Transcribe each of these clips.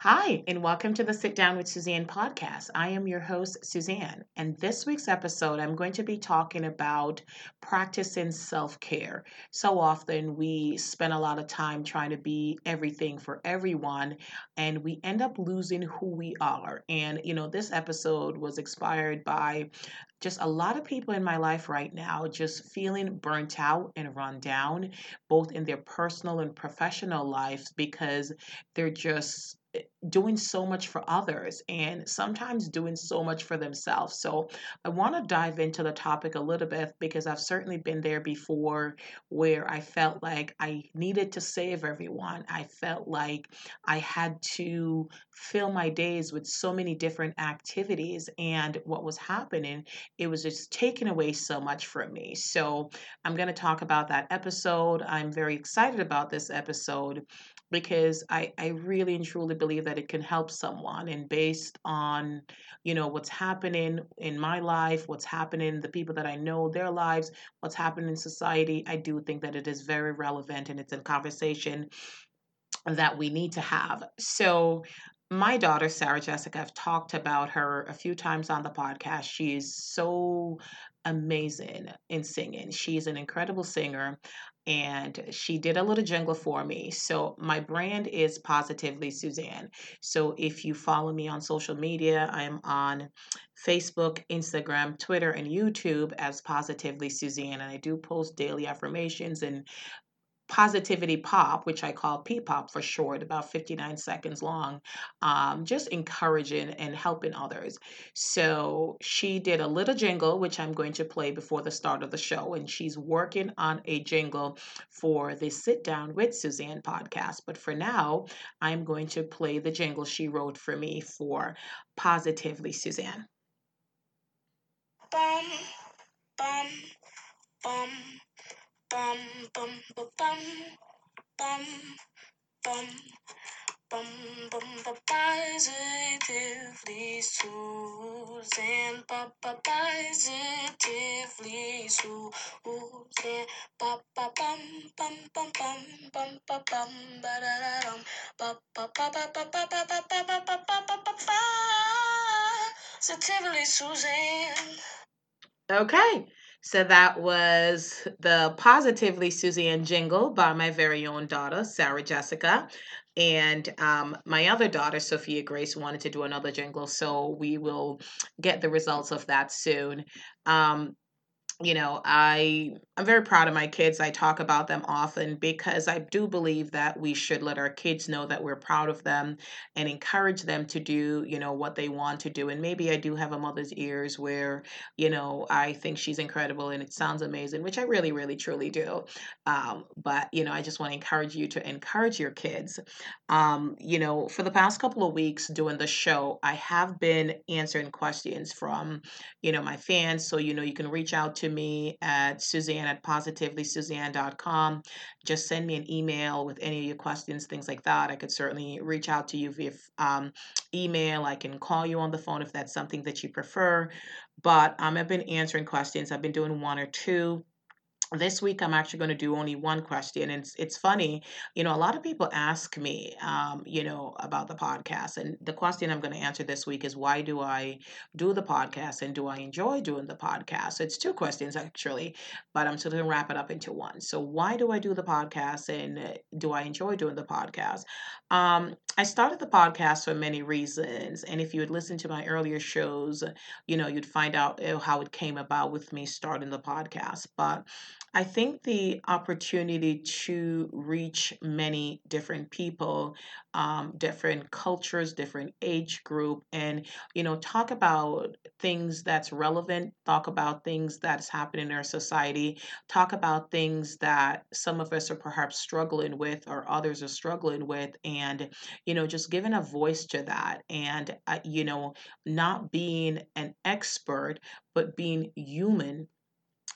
Hi, and welcome to the Sit Down with Suzanne podcast. I am your host, Suzanne, and this week's episode, I'm going to be talking about practicing self care. So often we spend a lot of time trying to be everything for everyone, and we end up losing who we are. And, you know, this episode was inspired by just a lot of people in my life right now just feeling burnt out and run down, both in their personal and professional lives, because they're just doing so much for others and sometimes doing so much for themselves. So, I want to dive into the topic a little bit because I've certainly been there before where I felt like I needed to save everyone. I felt like I had to fill my days with so many different activities and what was happening, it was just taking away so much from me. So, I'm going to talk about that episode. I'm very excited about this episode because I, I really and truly believe that it can help someone and based on you know what's happening in my life what's happening the people that i know their lives what's happening in society i do think that it is very relevant and it's a conversation that we need to have. So my daughter sarah jessica i've talked about her a few times on the podcast. She is so amazing in singing. She's an incredible singer and she did a little jingle for me. So my brand is Positively Suzanne. So if you follow me on social media, I'm on Facebook, Instagram, Twitter, and YouTube as Positively Suzanne. And I do post daily affirmations and positivity pop, which I call P pop for short, about 59 seconds long, um, just encouraging and helping others. So she did a little jingle, which I'm going to play before the start of the show. And she's working on a jingle for the Sit Down with Suzanne podcast. But for now, I'm going to play the jingle she wrote for me for Positively Suzanne. Bum, bum, bum bum bum bum bum bum bum bum bum bum positively ba positively ba bum bum bum bum bum bum ba ba ba ba ba positively Suzanne. Okay. So that was the Positively Suzanne jingle by my very own daughter, Sarah Jessica. And um, my other daughter, Sophia Grace, wanted to do another jingle. So we will get the results of that soon. Um, you know i i'm very proud of my kids i talk about them often because i do believe that we should let our kids know that we're proud of them and encourage them to do you know what they want to do and maybe i do have a mother's ears where you know i think she's incredible and it sounds amazing which i really really truly do um, but you know i just want to encourage you to encourage your kids. Um, you know for the past couple of weeks doing the show i have been answering questions from you know my fans so you know you can reach out to to me at Suzanne at positivelysuzanne.com. Just send me an email with any of your questions, things like that. I could certainly reach out to you via um, email. I can call you on the phone if that's something that you prefer. But um, I've been answering questions. I've been doing one or two this week i'm actually going to do only one question and it's, it's funny you know a lot of people ask me um, you know about the podcast and the question i'm going to answer this week is why do i do the podcast and do i enjoy doing the podcast? It's two questions actually but i'm still going to wrap it up into one. So why do i do the podcast and uh, do i enjoy doing the podcast? Um, i started the podcast for many reasons and if you had listened to my earlier shows you know you'd find out uh, how it came about with me starting the podcast but I think the opportunity to reach many different people, um, different cultures, different age group, and you know, talk about things that's relevant, talk about things that's happening in our society, talk about things that some of us are perhaps struggling with or others are struggling with, and you know, just giving a voice to that, and uh, you know, not being an expert, but being human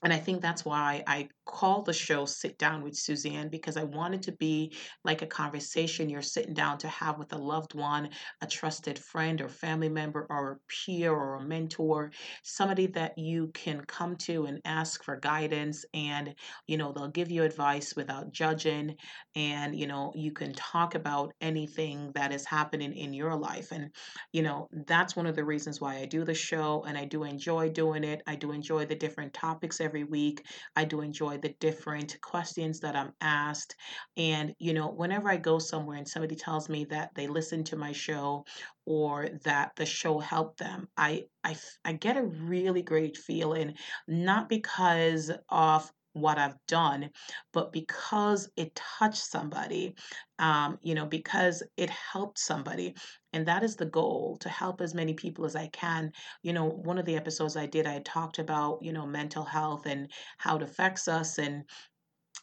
and I think that's why I called the show Sit Down with Suzanne because I wanted to be like a conversation you're sitting down to have with a loved one, a trusted friend or family member or a peer or a mentor, somebody that you can come to and ask for guidance and you know they'll give you advice without judging and you know you can talk about anything that is happening in your life and you know that's one of the reasons why I do the show and I do enjoy doing it. I do enjoy the different topics every week. I do enjoy the different questions that I'm asked. And, you know, whenever I go somewhere and somebody tells me that they listen to my show or that the show helped them, I, I, I get a really great feeling, not because of what I've done, but because it touched somebody, um, you know, because it helped somebody. And that is the goal to help as many people as I can. You know, one of the episodes I did, I talked about, you know, mental health and how it affects us and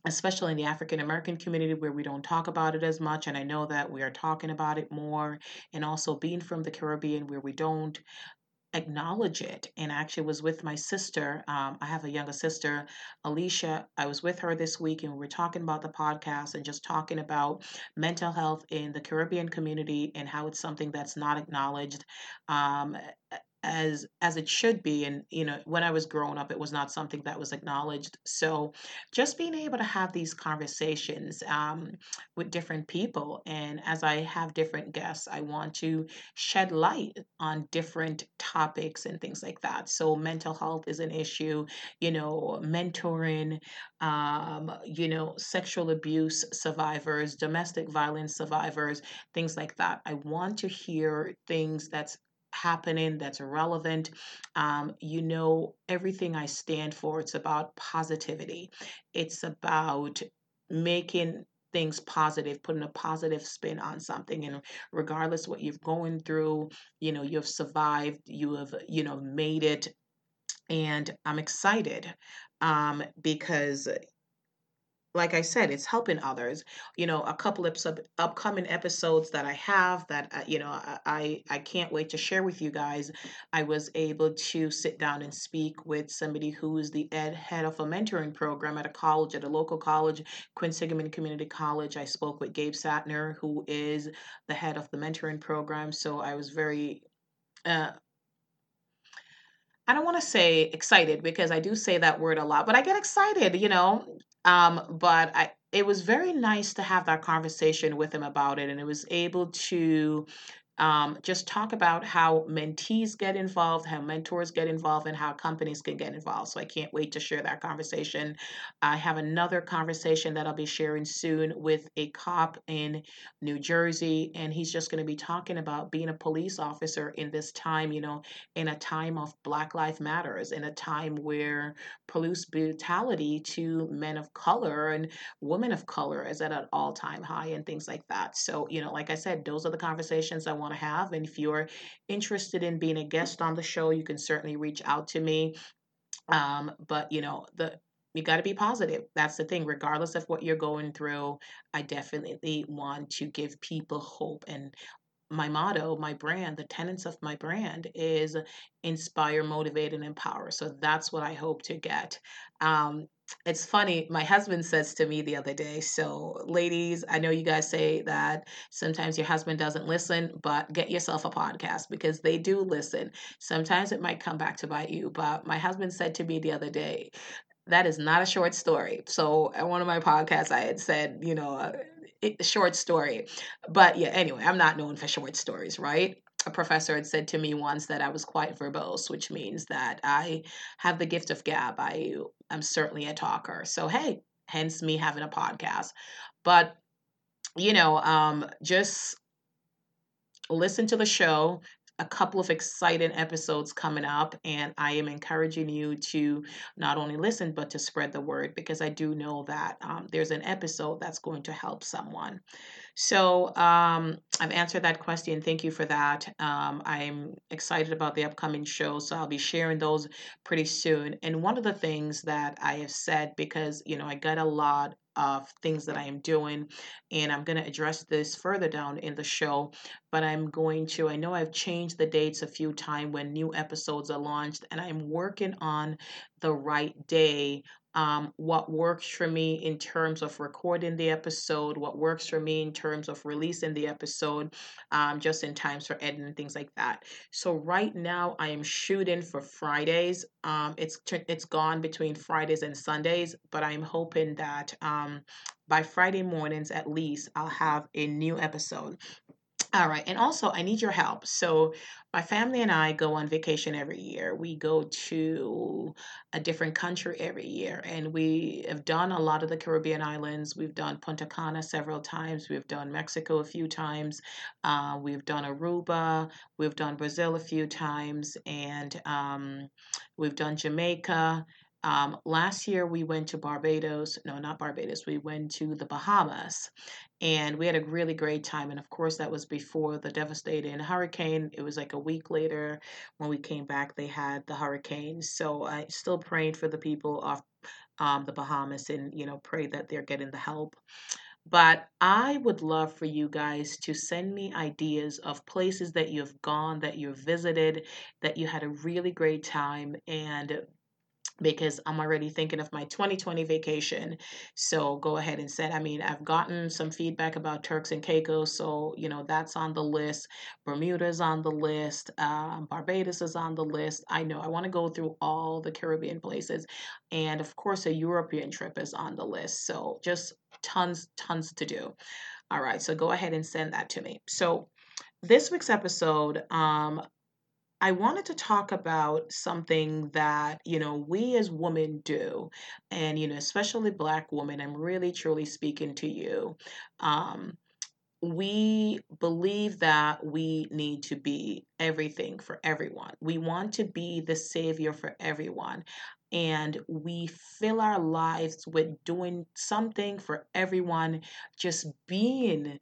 especially in the African American community where we don't talk about it as much. And I know that we are talking about it more. And also being from the Caribbean where we don't acknowledge it and I actually was with my sister um, i have a younger sister alicia i was with her this week and we were talking about the podcast and just talking about mental health in the caribbean community and how it's something that's not acknowledged um, as as it should be and you know when i was growing up it was not something that was acknowledged. So just being able to have these conversations um, with different people and as i have different guests i want to shed light on different topics and things like that. So mental health is an issue you know mentoring um, you know sexual abuse survivors domestic violence survivors things like that. I want to hear things that's happening that's relevant. Um, you know, everything I stand for, it's about positivity. It's about making things positive, putting a positive spin on something. And regardless what you've going through, you know, you've survived, you have, you know, made it. And I'm excited um, because like I said, it's helping others. You know, a couple of sub- upcoming episodes that I have that uh, you know I I can't wait to share with you guys. I was able to sit down and speak with somebody who is the ed head of a mentoring program at a college, at a local college, Quinsigamond Community College. I spoke with Gabe Satner, who is the head of the mentoring program. So I was very uh, I don't want to say excited because I do say that word a lot, but I get excited, you know. Um, but I, it was very nice to have that conversation with him about it, and it was able to um, just talk about how mentees get involved, how mentors get involved, and how companies can get involved. So I can't wait to share that conversation. I have another conversation that I'll be sharing soon with a cop in New Jersey, and he's just going to be talking about being a police officer in this time, you know, in a time of Black Lives Matters, in a time where police brutality to men of color and women of color is at an all time high, and things like that. So, you know, like I said, those are the conversations I want want to have. And if you're interested in being a guest on the show, you can certainly reach out to me. Um, but you know, the you got to be positive. That's the thing. Regardless of what you're going through, I definitely want to give people hope. And my motto, my brand, the tenets of my brand is inspire, motivate, and empower. So that's what I hope to get. Um, it's funny my husband says to me the other day so ladies i know you guys say that sometimes your husband doesn't listen but get yourself a podcast because they do listen. Sometimes it might come back to bite you but my husband said to me the other day that is not a short story. So at one of my podcasts i had said you know a, a short story but yeah anyway i'm not known for short stories right a professor had said to me once that I was quite verbose, which means that I have the gift of gab. I am certainly a talker. So, hey, hence me having a podcast. But, you know, um, just listen to the show, a couple of exciting episodes coming up, and I am encouraging you to not only listen but to spread the word because I do know that um, there's an episode that's going to help someone. So um, I've answered that question. Thank you for that. Um, I'm excited about the upcoming shows, so I'll be sharing those pretty soon. And one of the things that I have said because you know I got a lot of things that I am doing. And I'm going to address this further down in the show. But I'm going to, I know I've changed the dates a few times when new episodes are launched, and I'm working on the right day um, what works for me in terms of recording the episode, what works for me in terms of releasing the episode, um, just in times for editing things like that. So right now I am shooting for Fridays. Um, it's it's gone between Fridays and Sundays, but I'm hoping that um, by Friday mornings at least I'll have a new episode. All right. And also, I need your help. So, my family and I go on vacation every year. We go to a different country every year. And we have done a lot of the Caribbean islands. We've done Punta Cana several times. We've done Mexico a few times. Uh, we've done Aruba. We've done Brazil a few times. And um, we've done Jamaica. Um, last year we went to Barbados. No, not Barbados. We went to the Bahamas and we had a really great time. And of course, that was before the devastating hurricane. It was like a week later when we came back, they had the hurricane. So I still prayed for the people off um, the Bahamas and, you know, pray that they're getting the help. But I would love for you guys to send me ideas of places that you've gone, that you've visited, that you had a really great time, and because I'm already thinking of my 2020 vacation. So go ahead and send. I mean, I've gotten some feedback about Turks and Caicos, so you know that's on the list. Bermuda's on the list. Um, Barbados is on the list. I know I want to go through all the Caribbean places, and of course, a European trip is on the list. So just tons, tons to do. All right, so go ahead and send that to me. So this week's episode, um, I wanted to talk about something that, you know, we as women do, and, you know, especially Black women, I'm really truly speaking to you. Um, we believe that we need to be everything for everyone. We want to be the savior for everyone. And we fill our lives with doing something for everyone, just being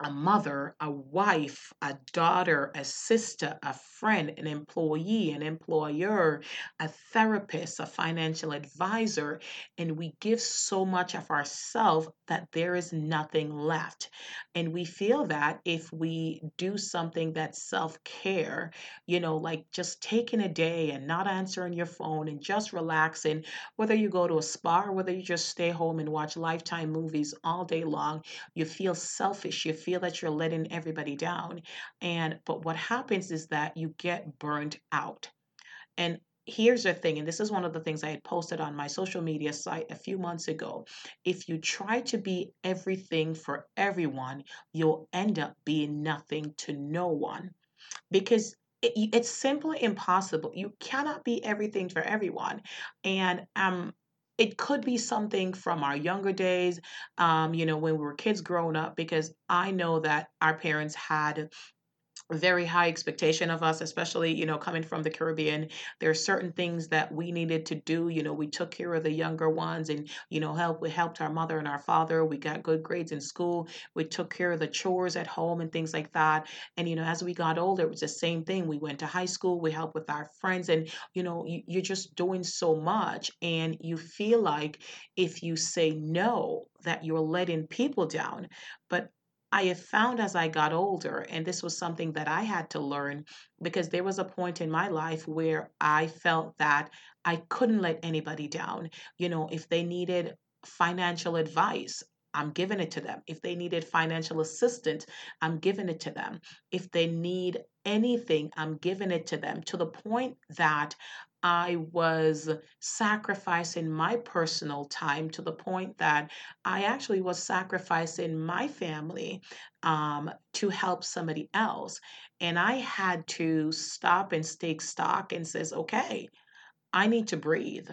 a mother, a wife, a daughter, a sister, a friend, an employee, an employer, a therapist, a financial advisor, and we give so much of ourselves that there is nothing left. And we feel that if we do something that's self care, you know, like just taking a day and not answering your phone and just relaxing, whether you go to a spa or whether you just stay home and watch Lifetime movies all day long, you feel selfish. You feel that you're letting everybody down. And but what happens is that you get burnt out. And here's the thing, and this is one of the things I had posted on my social media site a few months ago. If you try to be everything for everyone, you'll end up being nothing to no one. Because it, it's simply impossible. You cannot be everything for everyone. And um, it could be something from our younger days, um, you know, when we were kids growing up, because I know that our parents had very high expectation of us especially you know coming from the caribbean. There are certain things that we needed to do you know we took care of the younger ones and you know help we helped our mother and our father we got good grades in school we took care of the chores at home and things like that. And you know as we got older it was the same thing. We went to high school we helped with our friends and you know you, you're just doing so much and you feel like if you say no that you're letting people down. But I have found as I got older, and this was something that I had to learn because there was a point in my life where I felt that I couldn't let anybody down. You know, if they needed financial advice, I'm giving it to them. If they needed financial assistance, I'm giving it to them. If they need anything, I'm giving it to them to the point that I was sacrificing my personal time to the point that I actually was sacrificing my family um, to help somebody else. And I had to stop and take stock and says, okay, I need to breathe.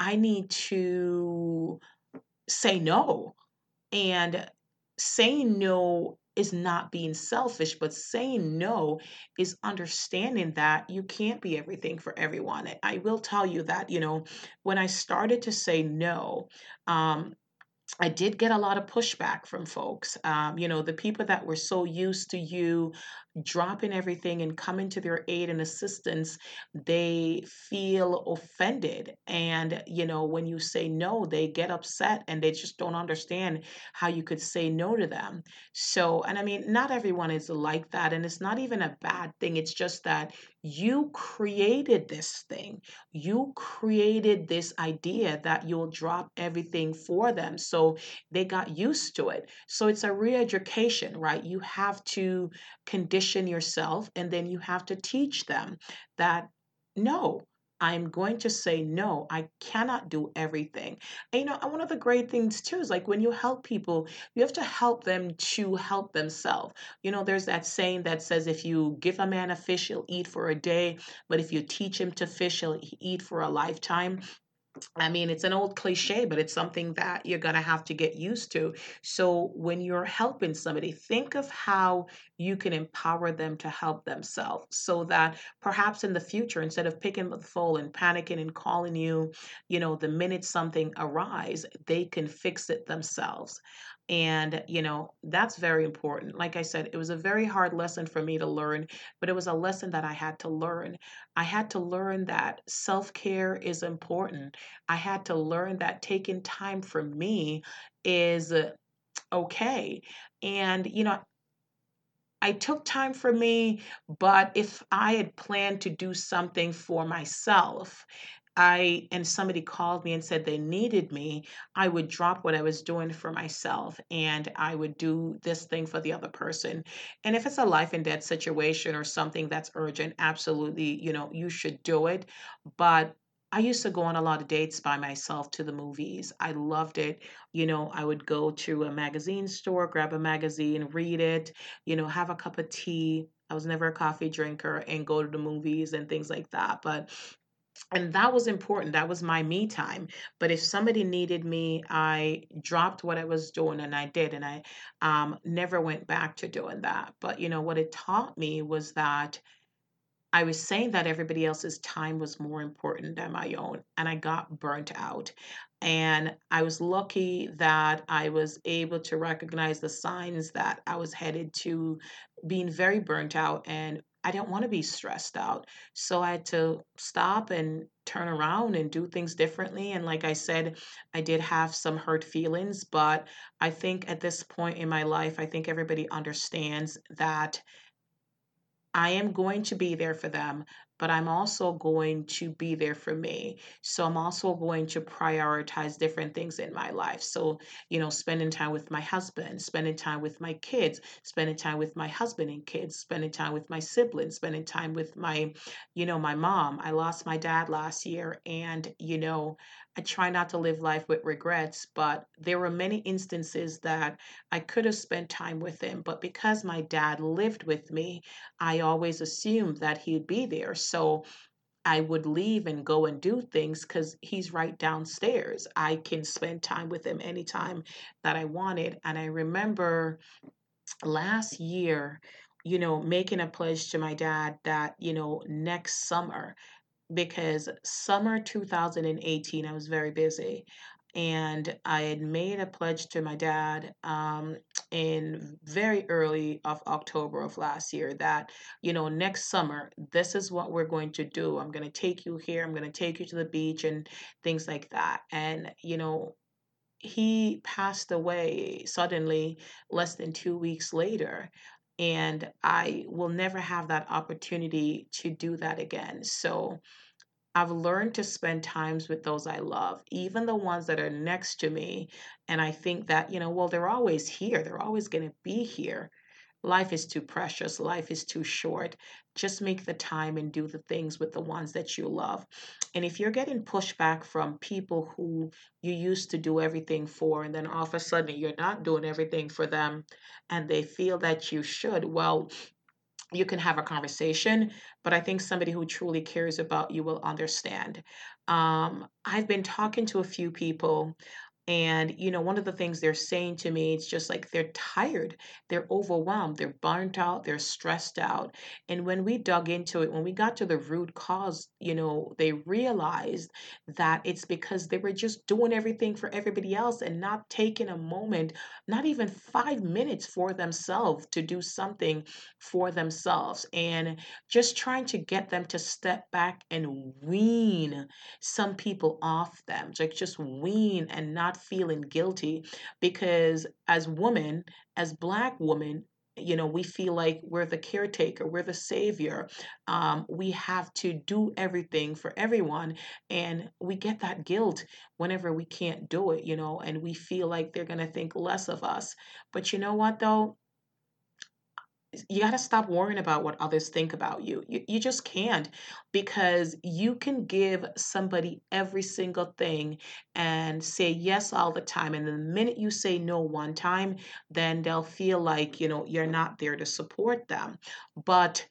I need to say no. And saying no is not being selfish, but saying no is understanding that you can't be everything for everyone. I will tell you that, you know, when I started to say no, um, I did get a lot of pushback from folks. Um, you know, the people that were so used to you dropping everything and coming to their aid and assistance, they feel offended. And, you know, when you say no, they get upset and they just don't understand how you could say no to them. So, and I mean, not everyone is like that. And it's not even a bad thing. It's just that you created this thing. You created this idea that you'll drop everything for them. So they got used to it. So it's a re education, right? You have to condition yourself and then you have to teach them that no, I'm going to say no. I cannot do everything. And you know, one of the great things too is like when you help people, you have to help them to help themselves. You know, there's that saying that says if you give a man a fish, he'll eat for a day, but if you teach him to fish, he'll eat for a lifetime. I mean, it's an old cliche, but it's something that you're going to have to get used to. So, when you're helping somebody, think of how you can empower them to help themselves so that perhaps in the future, instead of picking up the phone and panicking and calling you, you know, the minute something arises, they can fix it themselves. And, you know, that's very important. Like I said, it was a very hard lesson for me to learn, but it was a lesson that I had to learn. I had to learn that self care is important. I had to learn that taking time for me is okay. And, you know, I took time for me, but if I had planned to do something for myself, I and somebody called me and said they needed me, I would drop what I was doing for myself and I would do this thing for the other person. And if it's a life and death situation or something that's urgent, absolutely, you know, you should do it. But I used to go on a lot of dates by myself to the movies. I loved it. You know, I would go to a magazine store, grab a magazine, read it, you know, have a cup of tea. I was never a coffee drinker and go to the movies and things like that. But and that was important that was my me time but if somebody needed me i dropped what i was doing and i did and i um, never went back to doing that but you know what it taught me was that I was saying that everybody else's time was more important than my own, and I got burnt out. And I was lucky that I was able to recognize the signs that I was headed to being very burnt out and I didn't want to be stressed out. So I had to stop and turn around and do things differently. And like I said, I did have some hurt feelings, but I think at this point in my life, I think everybody understands that I am going to be there for them, but I'm also going to be there for me. So I'm also going to prioritize different things in my life. So, you know, spending time with my husband, spending time with my kids, spending time with my husband and kids, spending time with my siblings, spending time with my, you know, my mom. I lost my dad last year and, you know, I try not to live life with regrets, but there were many instances that I could have spent time with him. But because my dad lived with me, I always assumed that he'd be there. So I would leave and go and do things because he's right downstairs. I can spend time with him anytime that I wanted. And I remember last year, you know, making a pledge to my dad that, you know, next summer because summer 2018 I was very busy and I had made a pledge to my dad um, in very early of October of last year that you know next summer this is what we're going to do. I'm going to take you here. I'm going to take you to the beach and things like that. And you know he passed away suddenly less than two weeks later and I will never have that opportunity to do that again. So I've learned to spend times with those I love, even the ones that are next to me. And I think that, you know, well, they're always here. They're always going to be here. Life is too precious. Life is too short. Just make the time and do the things with the ones that you love. And if you're getting pushback from people who you used to do everything for, and then all of a sudden you're not doing everything for them and they feel that you should, well, you can have a conversation, but I think somebody who truly cares about you will understand. Um, I've been talking to a few people and, you know, one of the things they're saying to me, it's just like they're tired, they're overwhelmed, they're burnt out, they're stressed out. And when we dug into it, when we got to the root cause, you know, they realized that it's because they were just doing everything for everybody else and not taking a moment, not even five minutes for themselves to do something for themselves. And just trying to get them to step back and wean some people off them, like just wean and not feeling guilty because as women, as black women, you know we feel like we're the caretaker we're the savior um, we have to do everything for everyone and we get that guilt whenever we can't do it you know and we feel like they're going to think less of us. But you know what though you got to stop worrying about what others think about you. you. You just can't because you can give somebody every single thing and say yes all the time. And the minute you say no one time, then they'll feel like, you know, you're not there to support them. But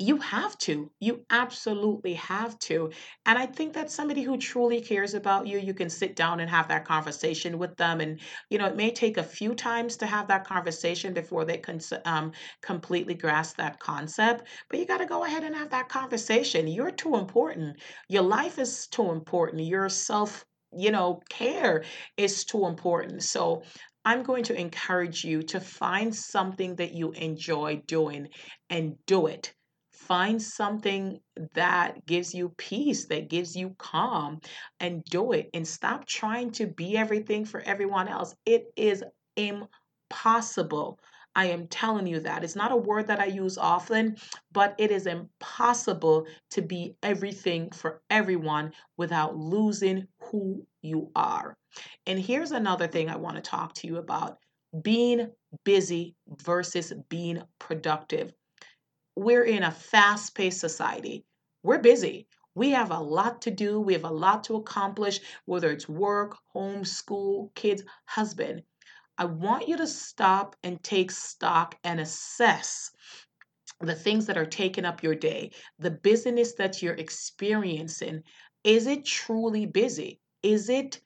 you have to. You absolutely have to. And I think that somebody who truly cares about you, you can sit down and have that conversation with them. And, you know, it may take a few times to have that conversation before they can um, completely grasp that concept. But you got to go ahead and have that conversation. You're too important. Your life is too important. Your self, you know, care is too important. So, I'm going to encourage you to find something that you enjoy doing and do it Find something that gives you peace, that gives you calm, and do it. And stop trying to be everything for everyone else. It is impossible. I am telling you that. It's not a word that I use often, but it is impossible to be everything for everyone without losing who you are. And here's another thing I want to talk to you about being busy versus being productive we're in a fast paced society. We're busy. We have a lot to do. We have a lot to accomplish, whether it's work, home, school, kids, husband. I want you to stop and take stock and assess the things that are taking up your day, the busyness that you're experiencing. Is it truly busy? Is it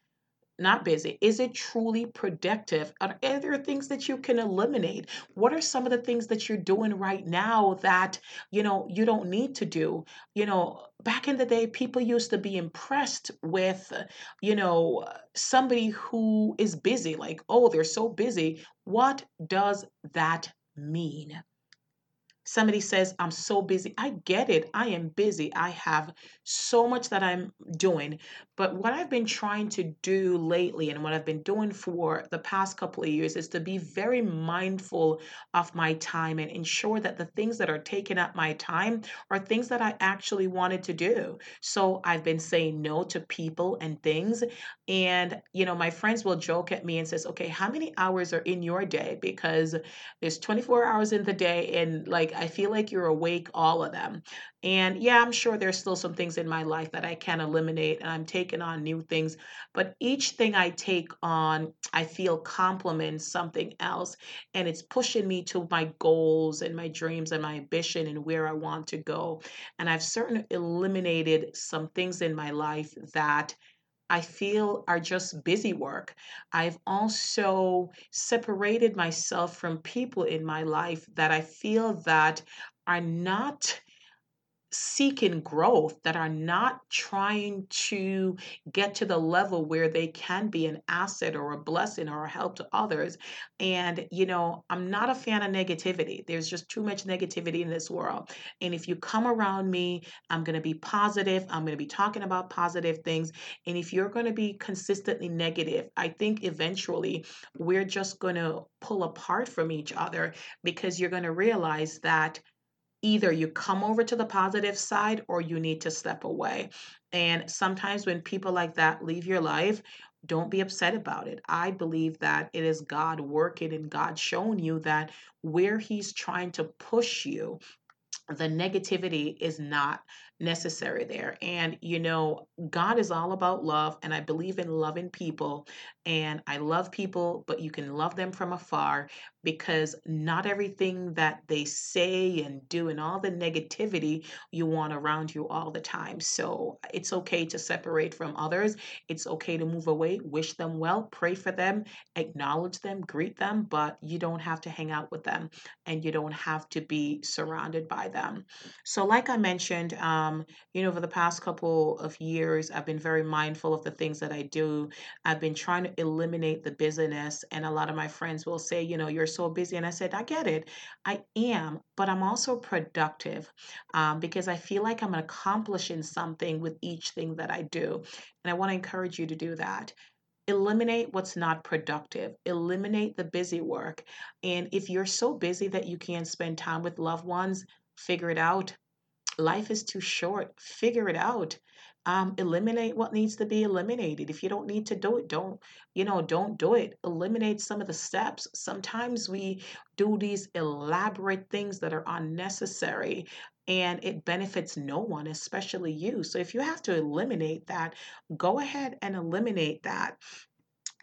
not busy? Is it truly productive? Are there things that you can eliminate? What are some of the things that you're doing right now that, you know, you don't need to do? You know, back in the day, people used to be impressed with, you know, somebody who is busy, like, oh, they're so busy. What does that mean? Somebody says, I'm so busy. I get it. I am busy. I have so much that I'm doing. But what I've been trying to do lately and what I've been doing for the past couple of years is to be very mindful of my time and ensure that the things that are taking up my time are things that I actually wanted to do. So I've been saying no to people and things. And, you know, my friends will joke at me and says, okay, how many hours are in your day? Because there's 24 hours in the day and like I feel like you're awake all of them. And yeah, I'm sure there's still some things in my life that I can eliminate and I'm taking on new things. But each thing I take on, I feel complements something else. And it's pushing me to my goals and my dreams and my ambition and where I want to go. And I've certainly eliminated some things in my life that I feel are just busy work. I've also separated myself from people in my life that I feel that are not seeking growth that are not trying to get to the level where they can be an asset or a blessing or a help to others. And you know i'm not a fan of negativity. There's just too much negativity in this world. And if you come around me i'm going to be positive. I'm going to be talking about positive things. And if you're going to be consistently negative i think eventually we're just going to pull apart from each other because you're going to realize that either you come over to the positive side or you need to step away. And sometimes when people like that leave your life, don't be upset about it. I believe that it is God working and God showing you that where He's trying to push you, the negativity is not necessary there. And, you know, God is all about love, and I believe in loving people. And I love people, but you can love them from afar because not everything that they say and do and all the negativity you want around you all the time. So it's okay to separate from others. It's okay to move away, wish them well, pray for them, acknowledge them, greet them, but you don't have to hang out with them and you don't have to be surrounded by them. So, like I mentioned, um, um, you know, over the past couple of years, I've been very mindful of the things that I do. I've been trying to eliminate the busyness. And a lot of my friends will say, you know, you're so busy. And I said, I get it. I am, but I'm also productive um, because I feel like I'm accomplishing something with each thing that I do. And I want to encourage you to do that eliminate what's not productive, eliminate the busy work. And if you're so busy that you can't spend time with loved ones, figure it out. Life is too short. Figure it out. Um, eliminate what needs to be eliminated. If you don't need to do it don't you know don't do it. Eliminate some of the steps. Sometimes we do these elaborate things that are unnecessary and it benefits no one especially you. So if you have to eliminate that go ahead and eliminate that.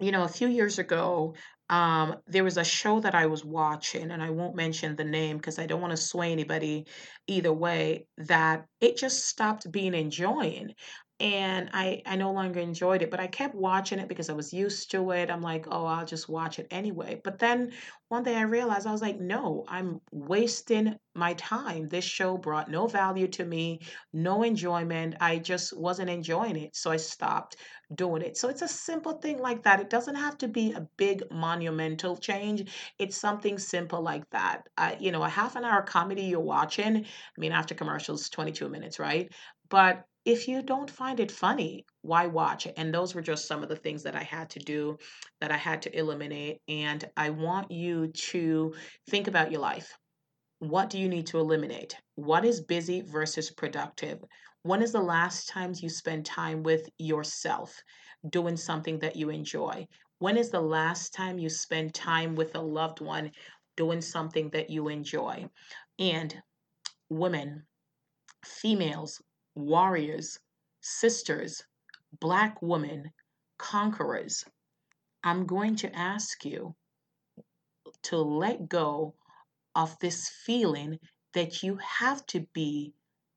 You know a few years ago um, there was a show that I was watching, and I won't mention the name because I don't want to sway anybody either way, that it just stopped being enjoying. And I, I no longer enjoyed it, but I kept watching it because I was used to it. I'm like, oh, I'll just watch it anyway. But then one day I realized I was like, no, I'm wasting my time. This show brought no value to me, no enjoyment. I just wasn't enjoying it. So I stopped doing it. So it's a simple thing like that. It doesn't have to be a big monumental change. It's something simple like that. Uh, you know, a half an hour comedy you're watching, I mean, after commercials, 22 minutes, right? But if you don't find it funny, why watch? And those were just some of the things that I had to do, that I had to eliminate. And I want you to think about your life. What do you need to eliminate? What is busy versus productive? When is the last time you spend time with yourself doing something that you enjoy? When is the last time you spend time with a loved one doing something that you enjoy? And women, females, warriors, sisters, black women, conquerors, I'm going to ask you to let go of this feeling that you have to be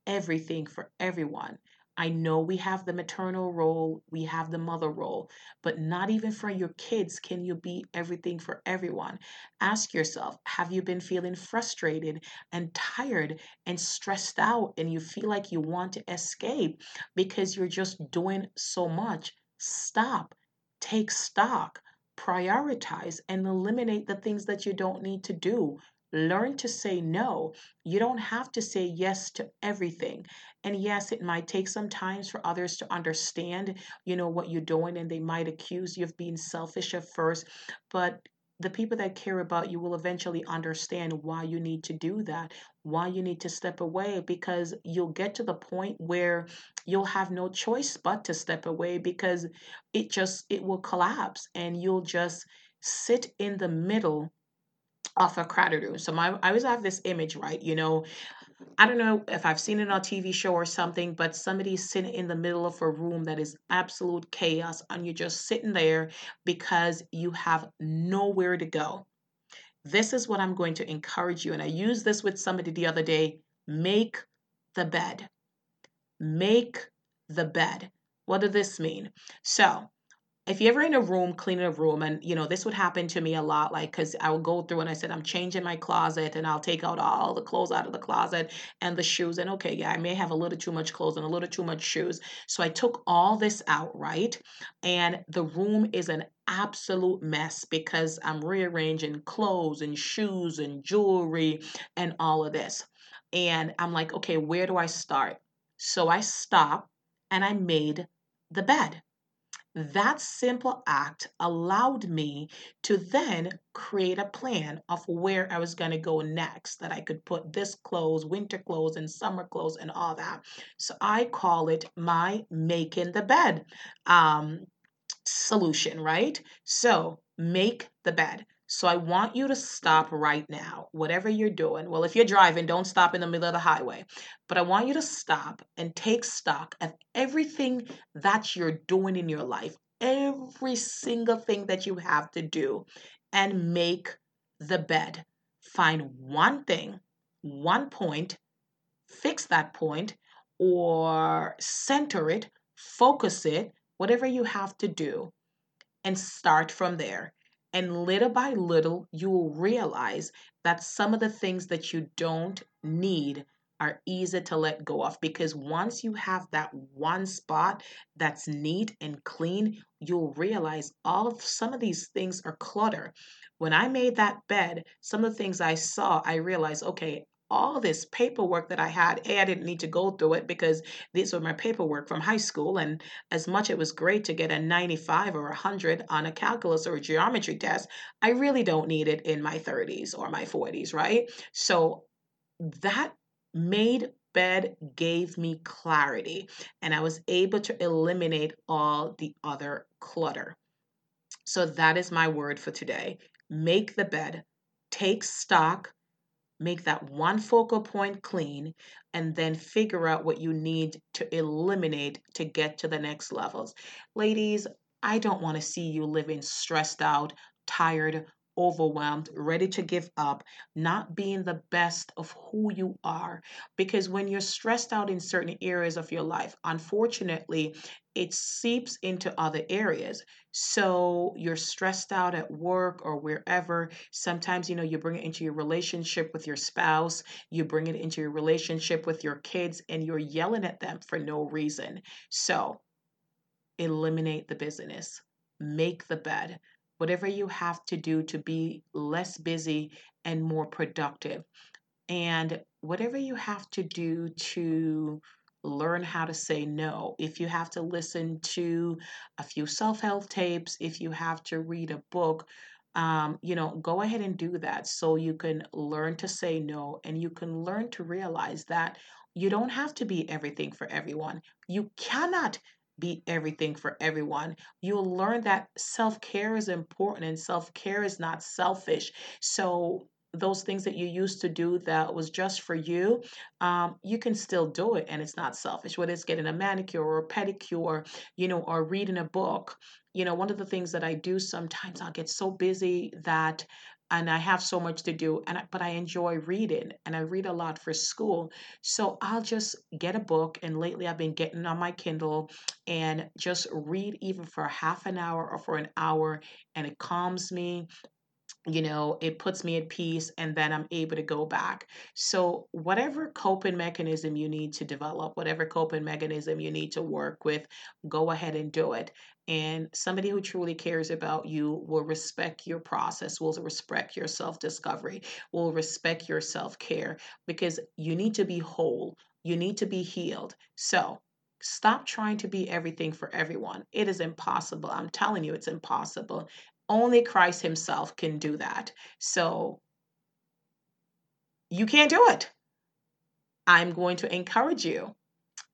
everything for everyone. I know we have the maternal role, we have the mother role, but not even for your kids can you be everything for everyone. Ask yourself have you been feeling frustrated and tired and stressed out, and you feel like you want to escape because you're just doing so much? Stop, take stock, prioritize, and eliminate the things that you don't need to do. Learn to say no. You don't have to say yes to everything. And yes, it might take some time for others to understand, you know, what you're doing and they might accuse you of being selfish at first, but the people that care about you will eventually understand why you need to do that, why you need to step away, because you'll get to the point where you'll have no choice but to step away because it just it will collapse and you'll just sit in the middle off a crowded room. So my I always have this image, right? You know, I don't know if I've seen it on a TV show or something, but somebody's sitting in the middle of a room that is absolute chaos, and you're just sitting there because you have nowhere to go. This is what I'm going to encourage you. And I used this with somebody the other day. Make the bed. Make the bed. What does this mean? So if you're ever in a room cleaning a room and you know this would happen to me a lot like because i would go through and i said i'm changing my closet and i'll take out all the clothes out of the closet and the shoes and okay yeah i may have a little too much clothes and a little too much shoes. So i took all this out right? And the room is an absolute mess because i'm rearranging clothes and shoes and jewelry and all of this. And i'm like okay where do i start? So i stopped and i made the bed that simple act allowed me to then create a plan of where I was going to go next, that I could put this clothes, winter clothes, and summer clothes, and all that. So I call it my making the bed um, solution, right? So make the bed. So I want you to stop right now, whatever you're doing. Well, if you're driving, don't stop in the middle of the highway. But I want you to stop and take stock of everything that you're doing in your life, every single thing that you have to do, and make the bed. Find one thing, one point, fix that point, or center it, focus it, whatever you have to do, and start from there and little by little, you will realize that some of the things that you don't need are easy to let go of because once you have that one spot that's neat and clean, you'll realize all of some of these things are clutter. When I made that bed, some of the things I saw, I realized, okay, all this paperwork that I had. A, I didn't need to go through it because these were my paperwork from high school. And as much it was great to get a 95 or 100 on a calculus or a geometry test, I really don't need it in my 30s or my 40s, right? So that made bed gave me clarity and I was able to eliminate all the other clutter. So that is my word for today. Make the bed, take stock, make that one focal point clean, and then figure out what you need to eliminate to get to the next levels. Ladies, I don't want to see you living stressed out, tired, overwhelmed, ready to give up, not being the best of who you are. Because when you're stressed out in certain areas of your life, unfortunately, it seeps into other areas. So you're stressed out at work or wherever. Sometimes, you know, you bring it into your relationship with your spouse, you bring it into your relationship with your kids, and you're yelling at them for no reason. So eliminate the busyness, make the bed whatever you have to do to be less busy and more productive. And whatever you have to do to learn how to say no. If you have to listen to a few self help tapes, if you have to read a book, um, you know, go ahead and do that so you can learn to say no and you can learn to realize that you don't have to be everything for everyone. You cannot be everything for everyone. You'll learn that self care is important and self care is not selfish. So, those things that you used to do that was just for you, um, you can still do it and it's not selfish. Whether it's getting a manicure or a pedicure, you know, or reading a book. You know, one of the things that I do sometimes, I'll get so busy that and I have so much to do and I, but I enjoy reading and I read a lot for school. So I'll just get a book and lately I've been getting on my Kindle and just read even for half an hour or for an hour and it calms me you know, it puts me at peace and then I'm able to go back. So, whatever coping mechanism you need to develop, whatever coping mechanism you need to work with, go ahead and do it. And somebody who truly cares about you will respect your process, will respect your self discovery, will respect your self care because you need to be whole, you need to be healed. So, Stop trying to be everything for everyone. It is impossible. I'm telling you, it's impossible. Only Christ Himself can do that. So you can't do it. I'm going to encourage you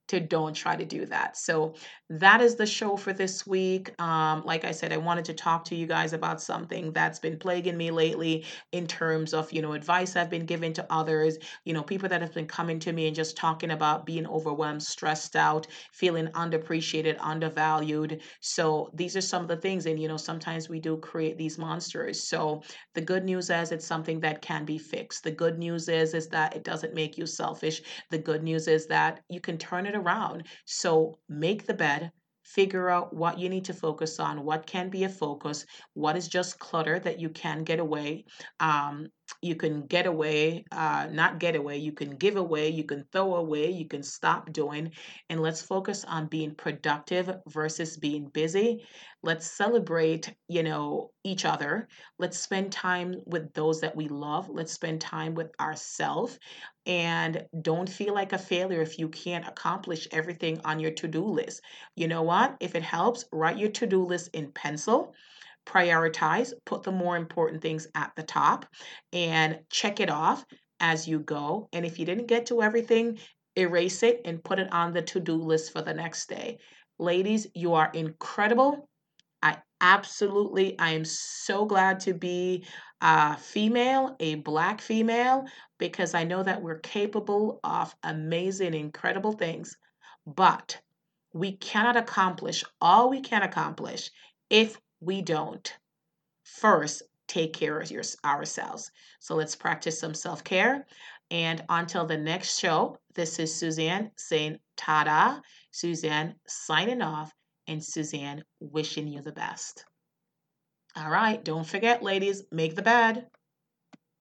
to don't try to do that. So that is the show for this week. Um, like I said, I wanted to talk to you guys about something that's been plaguing me lately in terms of, you know, advice I've been given to others, you know, people that have been coming to me and just talking about being overwhelmed, stressed out, feeling underappreciated, undervalued. So these are some of the things. And, you know, sometimes we do create these monsters. So the good news is it's something that can be fixed. The good news is, is that it doesn't make you selfish. The good news is that you can turn it around. So make the bed, figure out what you need to focus on, what can be a focus, what is just clutter that you can get away. Um, you can get away, uh, not get away, you can give away, you can throw away, you can stop doing. And let's focus on being productive versus being busy. Let's celebrate, you know, each other. Let's spend time with those that we love. Let's spend time with ourselves. And don't feel like a failure if you can't accomplish everything on your to do list. You know what? If it helps, write your to do list in pencil prioritize, put the more important things at the top, and check it off as you go. And if you didn't get to everything, erase it and put it on the to do list for the next day. Ladies, you are incredible. I absolutely, I am so glad to be a female, a black female, because I know that we're capable of amazing, incredible things. But we cannot accomplish all we can accomplish if we don't first take care of your, ourselves. So let's practice some self care. And until the next show, this is Suzanne saying ta Suzanne signing off, and Suzanne wishing you the best. All right, don't forget, ladies, make the bed.